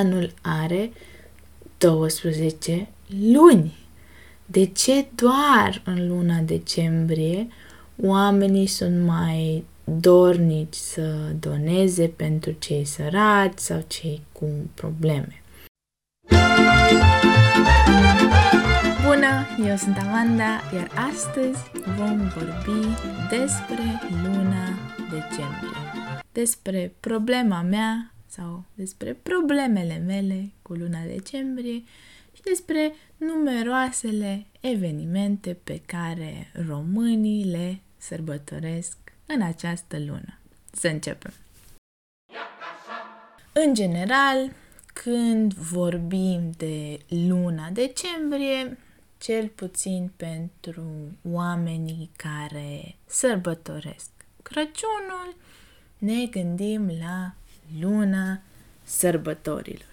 anul are 12 luni. De ce doar în luna decembrie oamenii sunt mai dornici să doneze pentru cei săraci sau cei cu probleme? Bună, eu sunt Amanda, iar astăzi vom vorbi despre luna decembrie, despre problema mea sau despre problemele mele cu luna decembrie și despre numeroasele evenimente pe care românii le sărbătoresc în această lună. Să începem! În general, când vorbim de luna decembrie, cel puțin pentru oamenii care sărbătoresc Crăciunul, ne gândim la luna sărbătorilor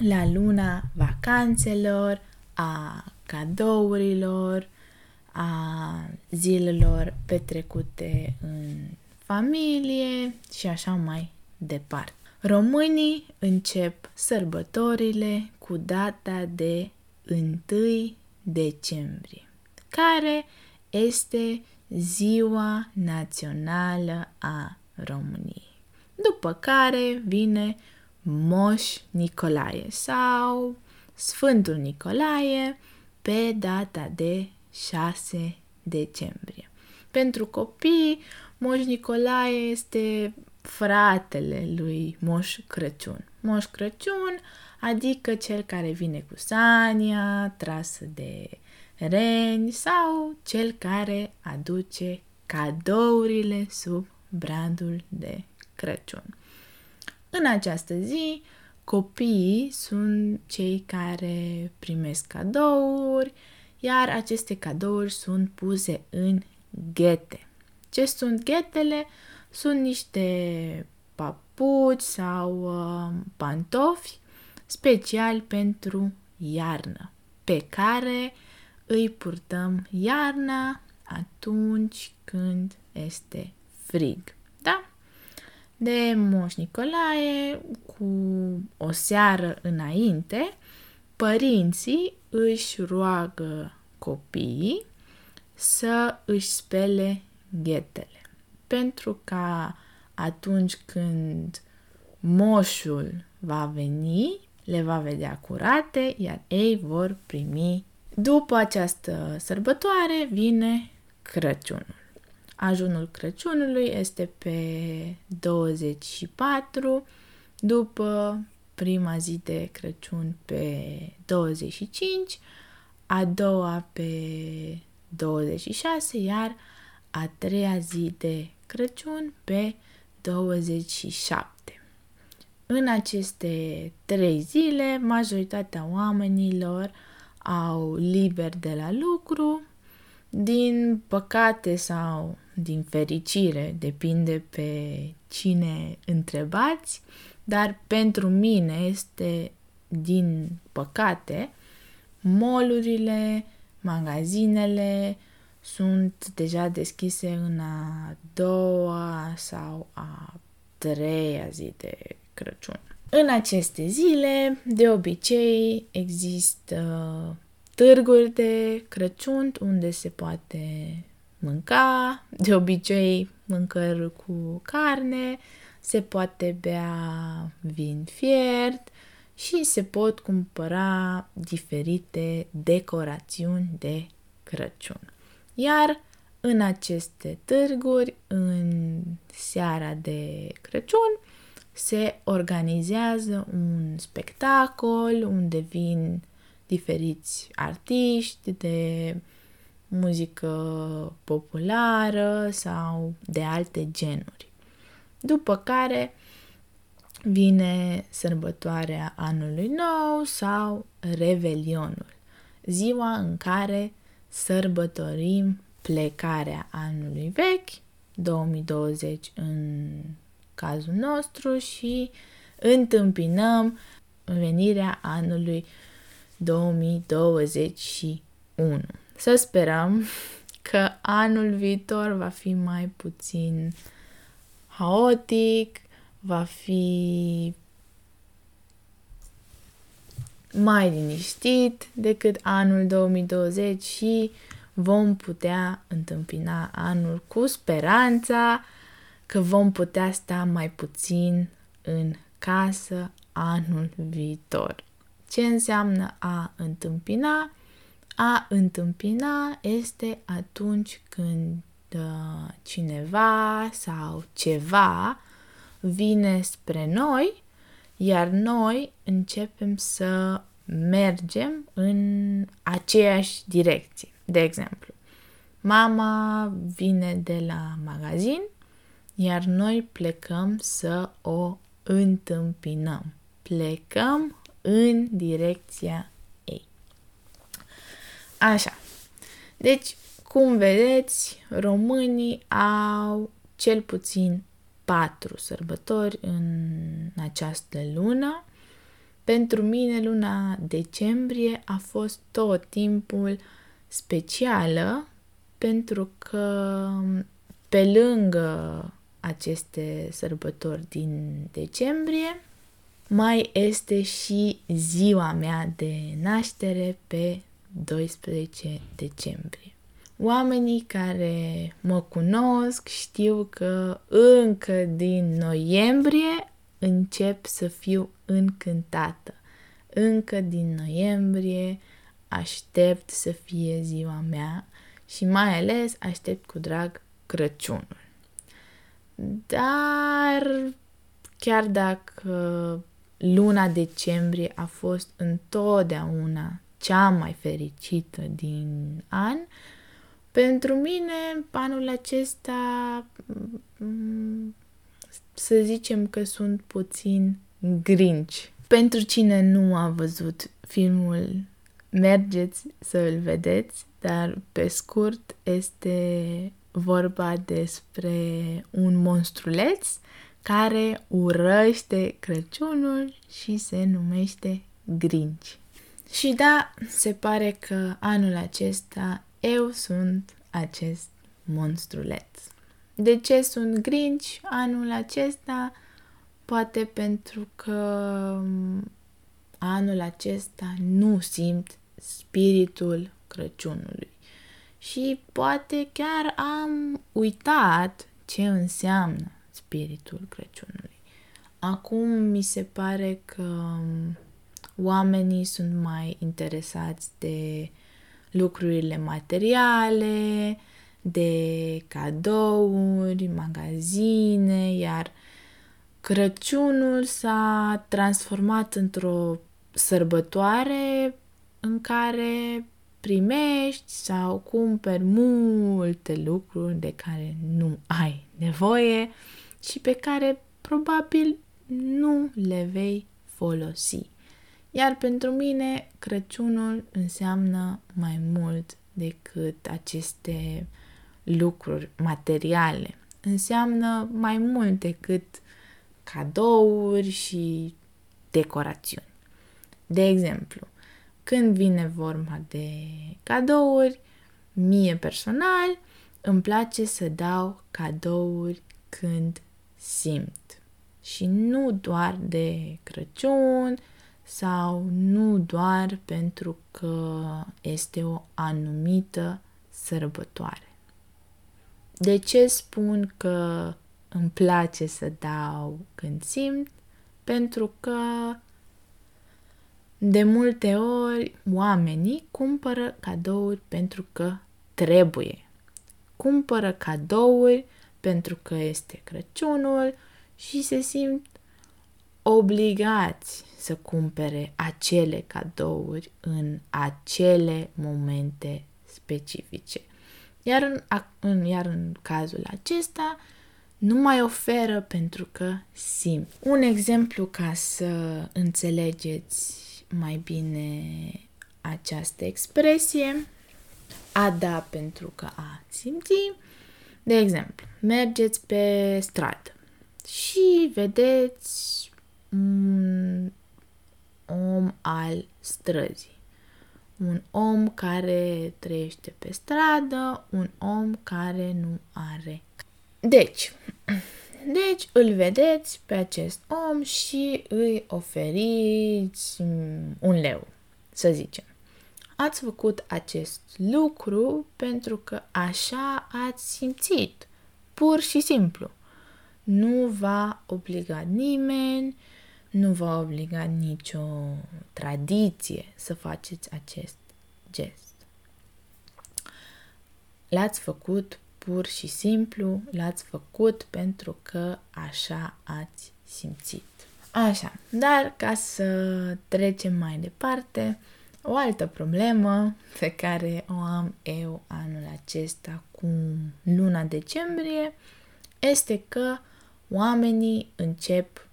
la luna vacanțelor, a cadourilor, a zilelor petrecute în familie și așa mai departe. Românii încep sărbătorile cu data de 1 decembrie, care este ziua națională a României. După care vine Moș Nicolae sau Sfântul Nicolae pe data de 6 decembrie. Pentru copii, Moș Nicolae este fratele lui Moș Crăciun. Moș Crăciun, adică cel care vine cu sania, trasă de reni sau cel care aduce cadourile sub brandul de Crăciun. În această zi, copiii sunt cei care primesc cadouri, iar aceste cadouri sunt puse în ghete. Ce sunt ghetele? Sunt niște papuci sau uh, pantofi special pentru iarnă, pe care îi purtăm iarna atunci când este frig. Da? De Moș Nicolae cu o seară înainte, părinții își roagă copiii să își spele ghetele. Pentru ca atunci când moșul va veni, le va vedea curate, iar ei vor primi. După această sărbătoare vine Crăciunul. Ajunul Crăciunului este pe 24, după prima zi de Crăciun pe 25, a doua pe 26, iar a treia zi de Crăciun pe 27. În aceste trei zile, majoritatea oamenilor au liber de la lucru, din păcate sau din fericire, depinde pe cine întrebați, dar pentru mine este din păcate, molurile, magazinele sunt deja deschise în a doua sau a treia zi de Crăciun. În aceste zile, de obicei, există târguri de Crăciun unde se poate mânca, de obicei mâncări cu carne, se poate bea vin fiert și se pot cumpăra diferite decorațiuni de Crăciun. Iar în aceste târguri, în seara de Crăciun, se organizează un spectacol unde vin diferiți artiști de muzică populară sau de alte genuri. După care vine sărbătoarea anului nou sau Revelionul, ziua în care sărbătorim plecarea anului vechi, 2020 în cazul nostru și întâmpinăm venirea anului 2021. Să sperăm că anul viitor va fi mai puțin haotic, va fi mai liniștit decât anul 2020 și vom putea întâmpina anul cu speranța că vom putea sta mai puțin în casă anul viitor. Ce înseamnă a întâmpina? A întâmpina este atunci când uh, cineva sau ceva vine spre noi, iar noi începem să mergem în aceeași direcție. De exemplu, mama vine de la magazin, iar noi plecăm să o întâmpinăm. Plecăm în direcția ei. Așa. Deci, cum vedeți, românii au cel puțin patru sărbători în această lună. Pentru mine, luna decembrie a fost tot timpul specială pentru că pe lângă aceste sărbători din decembrie, mai este și ziua mea de naștere pe 12 decembrie. Oamenii care mă cunosc știu că încă din noiembrie încep să fiu încântată. Încă din noiembrie aștept să fie ziua mea și mai ales aștept cu drag Crăciunul. Dar chiar dacă luna decembrie a fost întotdeauna cea mai fericită din an, pentru mine anul acesta mm, să zicem că sunt puțin grinci. Pentru cine nu a văzut filmul, mergeți să îl vedeți, dar pe scurt este vorba despre un monstruleț care urăște Crăciunul și se numește Grinch. Și da, se pare că anul acesta eu sunt acest monstruleț. De ce sunt Grinch anul acesta? Poate pentru că anul acesta nu simt spiritul Crăciunului și poate chiar am uitat ce înseamnă spiritul Crăciunului. Acum mi se pare că oamenii sunt mai interesați de lucrurile materiale, de cadouri, magazine, iar Crăciunul s-a transformat într-o sărbătoare în care primești sau cumperi multe lucruri de care nu ai nevoie și pe care probabil nu le vei folosi. Iar pentru mine, Crăciunul înseamnă mai mult decât aceste lucruri materiale. Înseamnă mai mult decât cadouri și decorațiuni. De exemplu, când vine vorba de cadouri, mie personal îmi place să dau cadouri când simt. Și nu doar de Crăciun sau nu doar pentru că este o anumită sărbătoare. De ce spun că îmi place să dau când simt? Pentru că de multe ori oamenii cumpără cadouri pentru că trebuie. Cumpără cadouri pentru că este Crăciunul și se simt obligați să cumpere acele cadouri în acele momente specifice. Iar în, în, iar în cazul acesta, nu mai oferă pentru că simt. Un exemplu ca să înțelegeți mai bine această expresie, a da pentru că a simți. De exemplu, mergeți pe stradă și vedeți un om al străzii. Un om care trăiește pe stradă, un om care nu are. Deci, Deci îl vedeți pe acest om și îi oferiți un leu, să zicem. Ați făcut acest lucru pentru că așa ați simțit, pur și simplu. Nu va obliga nimeni, nu va obliga nicio tradiție să faceți acest gest. L-ați făcut pur și simplu, l-ați făcut pentru că așa ați simțit. Așa, dar ca să trecem mai departe, o altă problemă pe care o am eu anul acesta cu luna decembrie este că oamenii încep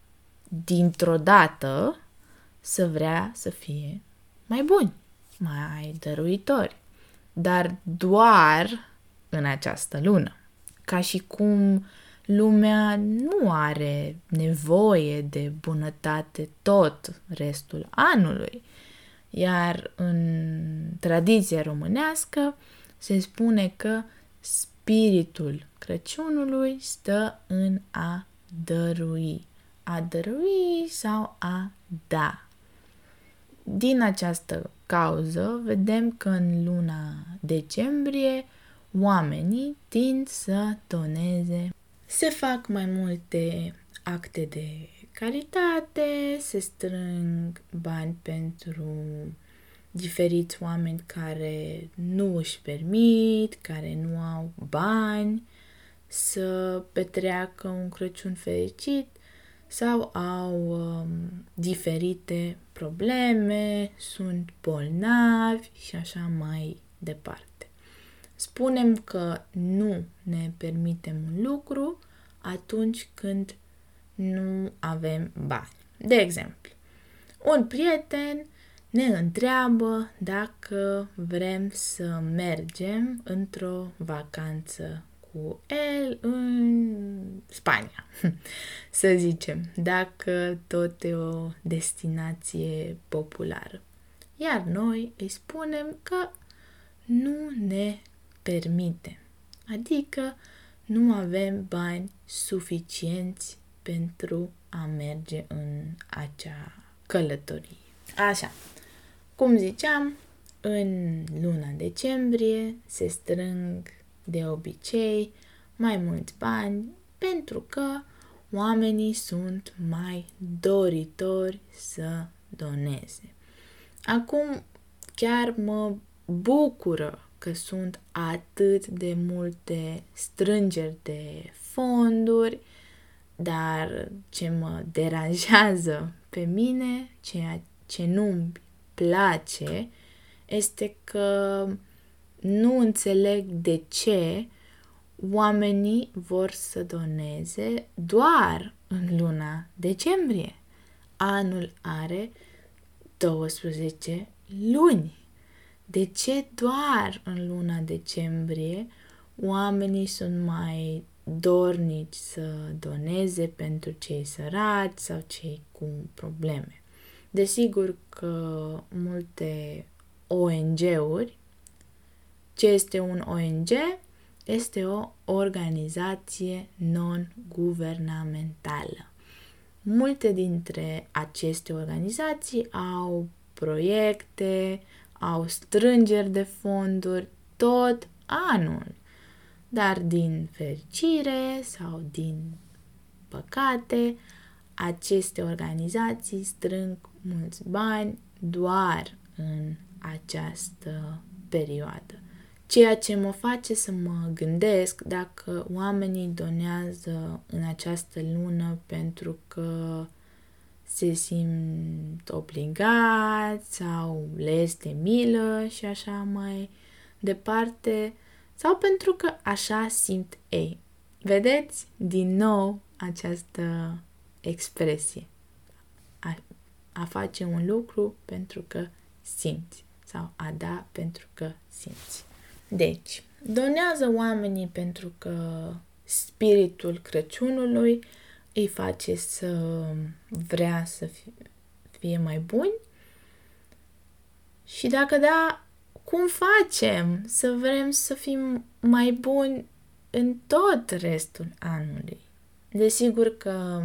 dintr-o dată să vrea să fie mai buni, mai dăruitori, dar doar în această lună. Ca și cum lumea nu are nevoie de bunătate tot restul anului. Iar în tradiția românească se spune că spiritul Crăciunului stă în a dărui. A dărui sau a da. Din această cauză, vedem că în luna decembrie oamenii tind să doneze. Se fac mai multe acte de caritate, se strâng bani pentru diferiți oameni care nu își permit, care nu au bani să petreacă un Crăciun fericit sau au um, diferite probleme, sunt bolnavi și așa mai departe. Spunem că nu ne permitem un lucru atunci când nu avem bani. De exemplu, un prieten ne întreabă dacă vrem să mergem într-o vacanță cu el în Spania, să zicem, dacă tot e o destinație populară. Iar noi îi spunem că nu ne permite, adică nu avem bani suficienți pentru a merge în acea călătorie. Așa, cum ziceam, în luna decembrie se strâng de obicei mai mulți bani pentru că oamenii sunt mai doritori să doneze. Acum chiar mă bucură că sunt atât de multe strângeri de fonduri, dar ce mă deranjează pe mine, ceea ce nu-mi place, este că nu înțeleg de ce oamenii vor să doneze doar în luna decembrie. Anul are 12 luni. De ce doar în luna decembrie oamenii sunt mai dornici să doneze pentru cei săraci sau cei cu probleme? Desigur că multe ONG-uri, ce este un ONG? Este o organizație non-guvernamentală. Multe dintre aceste organizații au proiecte, au strângeri de fonduri tot anul. Dar din fericire sau din păcate, aceste organizații strâng mulți bani doar în această perioadă. Ceea ce mă face să mă gândesc dacă oamenii donează în această lună pentru că se simt obligați sau le este milă și așa mai departe, sau pentru că așa simt ei. Vedeți din nou această expresie. A, a face un lucru pentru că simți sau a da pentru că simți. Deci, donează oamenii pentru că spiritul Crăciunului îi face să vrea să fie mai buni? Și dacă da, cum facem să vrem să fim mai buni în tot restul anului? Desigur că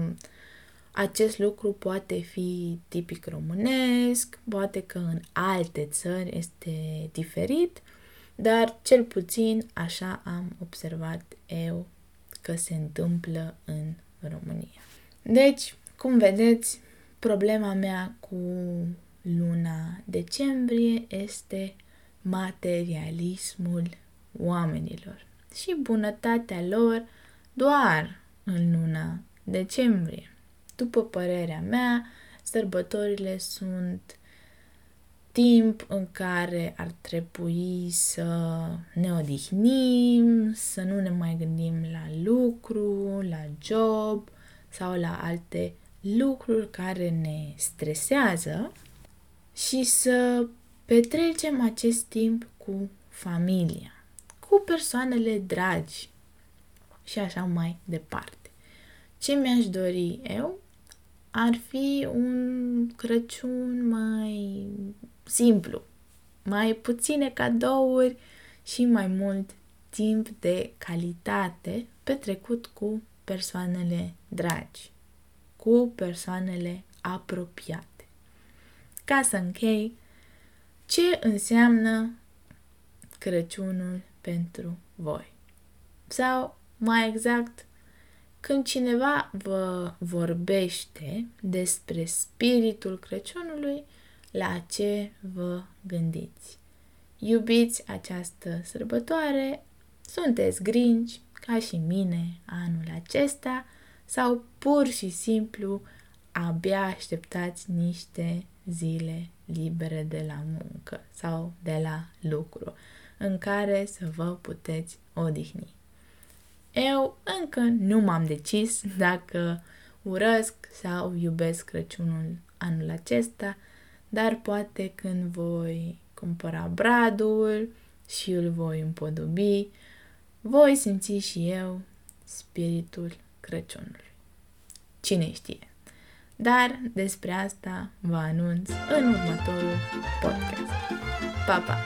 acest lucru poate fi tipic românesc, poate că în alte țări este diferit, dar cel puțin așa am observat eu că se întâmplă în România. Deci, cum vedeți, problema mea cu luna decembrie este materialismul oamenilor și bunătatea lor doar în luna decembrie. După părerea mea, sărbătorile sunt timp în care ar trebui să ne odihnim, să nu ne mai gândim la lucru, la job sau la alte lucruri care ne stresează și să petrecem acest timp cu familia, cu persoanele dragi și așa mai departe. Ce mi-aș dori eu ar fi un Crăciun mai simplu, mai puține cadouri și mai mult timp de calitate petrecut cu persoanele dragi, cu persoanele apropiate. Ca să închei, ce înseamnă Crăciunul pentru voi? Sau, mai exact, când cineva vă vorbește despre spiritul Crăciunului, la ce vă gândiți? Iubiți această sărbătoare? Sunteți grinci, ca și mine, anul acesta? Sau pur și simplu abia așteptați niște zile libere de la muncă sau de la lucru, în care să vă puteți odihni? Eu încă nu m-am decis dacă urăsc sau iubesc Crăciunul anul acesta, dar poate când voi cumpăra bradul și îl voi împodobi, voi simți și eu spiritul Crăciunului. Cine știe? Dar despre asta vă anunț în următorul podcast. Pa, pa!